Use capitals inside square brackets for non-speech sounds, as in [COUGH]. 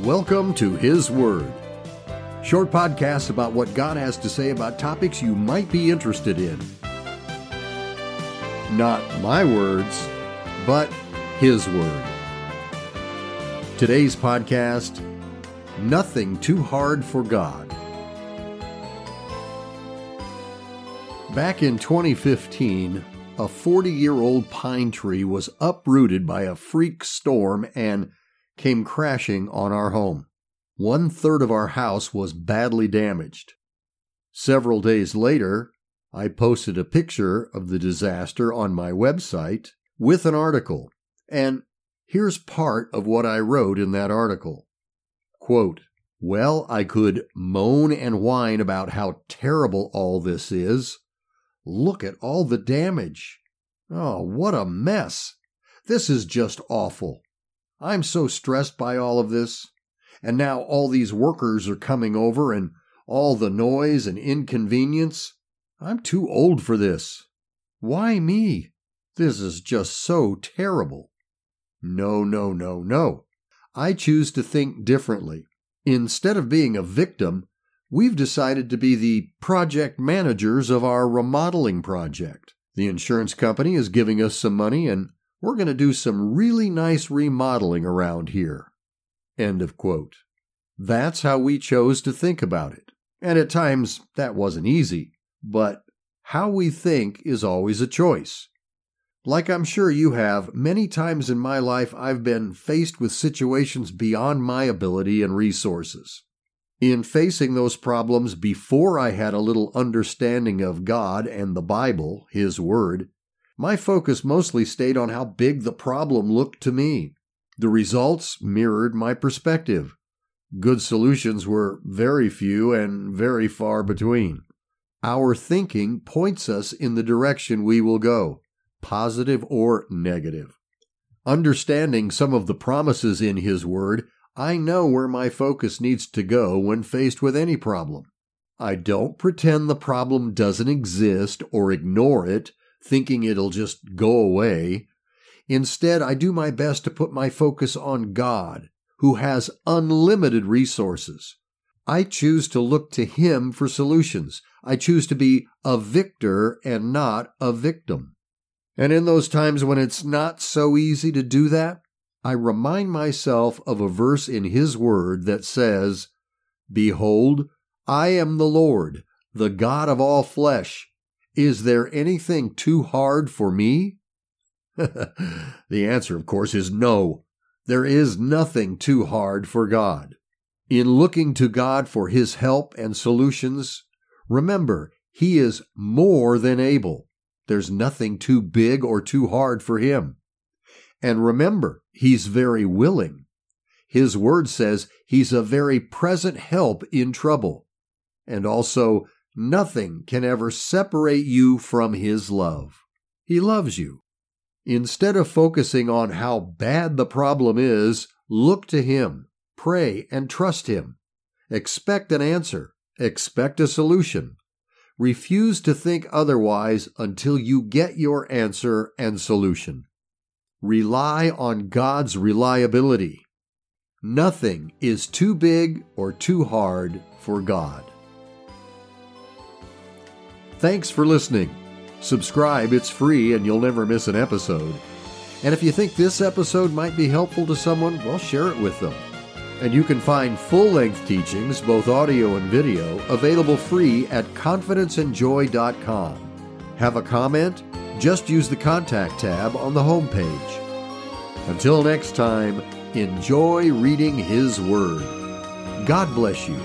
Welcome to His Word. Short podcasts about what God has to say about topics you might be interested in. Not my words, but His Word. Today's podcast Nothing Too Hard for God. Back in 2015, a 40 year old pine tree was uprooted by a freak storm and came crashing on our home. One third of our house was badly damaged. Several days later, I posted a picture of the disaster on my website with an article, and here's part of what I wrote in that article. Quote, well, I could moan and whine about how terrible all this is. Look at all the damage. Oh, what a mess. This is just awful. I'm so stressed by all of this. And now all these workers are coming over and all the noise and inconvenience. I'm too old for this. Why me? This is just so terrible. No, no, no, no. I choose to think differently. Instead of being a victim, we've decided to be the project managers of our remodeling project. The insurance company is giving us some money and we're going to do some really nice remodeling around here. End of quote. That's how we chose to think about it. And at times that wasn't easy, but how we think is always a choice. Like I'm sure you have, many times in my life I've been faced with situations beyond my ability and resources. In facing those problems before I had a little understanding of God and the Bible, His Word, my focus mostly stayed on how big the problem looked to me. The results mirrored my perspective. Good solutions were very few and very far between. Our thinking points us in the direction we will go, positive or negative. Understanding some of the promises in His Word, I know where my focus needs to go when faced with any problem. I don't pretend the problem doesn't exist or ignore it thinking it'll just go away. Instead, I do my best to put my focus on God, who has unlimited resources. I choose to look to Him for solutions. I choose to be a victor and not a victim. And in those times when it's not so easy to do that, I remind myself of a verse in His Word that says, Behold, I am the Lord, the God of all flesh. Is there anything too hard for me? [LAUGHS] the answer, of course, is no. There is nothing too hard for God. In looking to God for His help and solutions, remember, He is more than able. There's nothing too big or too hard for Him. And remember, He's very willing. His word says He's a very present help in trouble. And also, Nothing can ever separate you from His love. He loves you. Instead of focusing on how bad the problem is, look to Him, pray, and trust Him. Expect an answer, expect a solution. Refuse to think otherwise until you get your answer and solution. Rely on God's reliability. Nothing is too big or too hard for God. Thanks for listening. Subscribe, it's free and you'll never miss an episode. And if you think this episode might be helpful to someone, well, share it with them. And you can find full length teachings, both audio and video, available free at confidenceandjoy.com. Have a comment? Just use the contact tab on the homepage. Until next time, enjoy reading His Word. God bless you.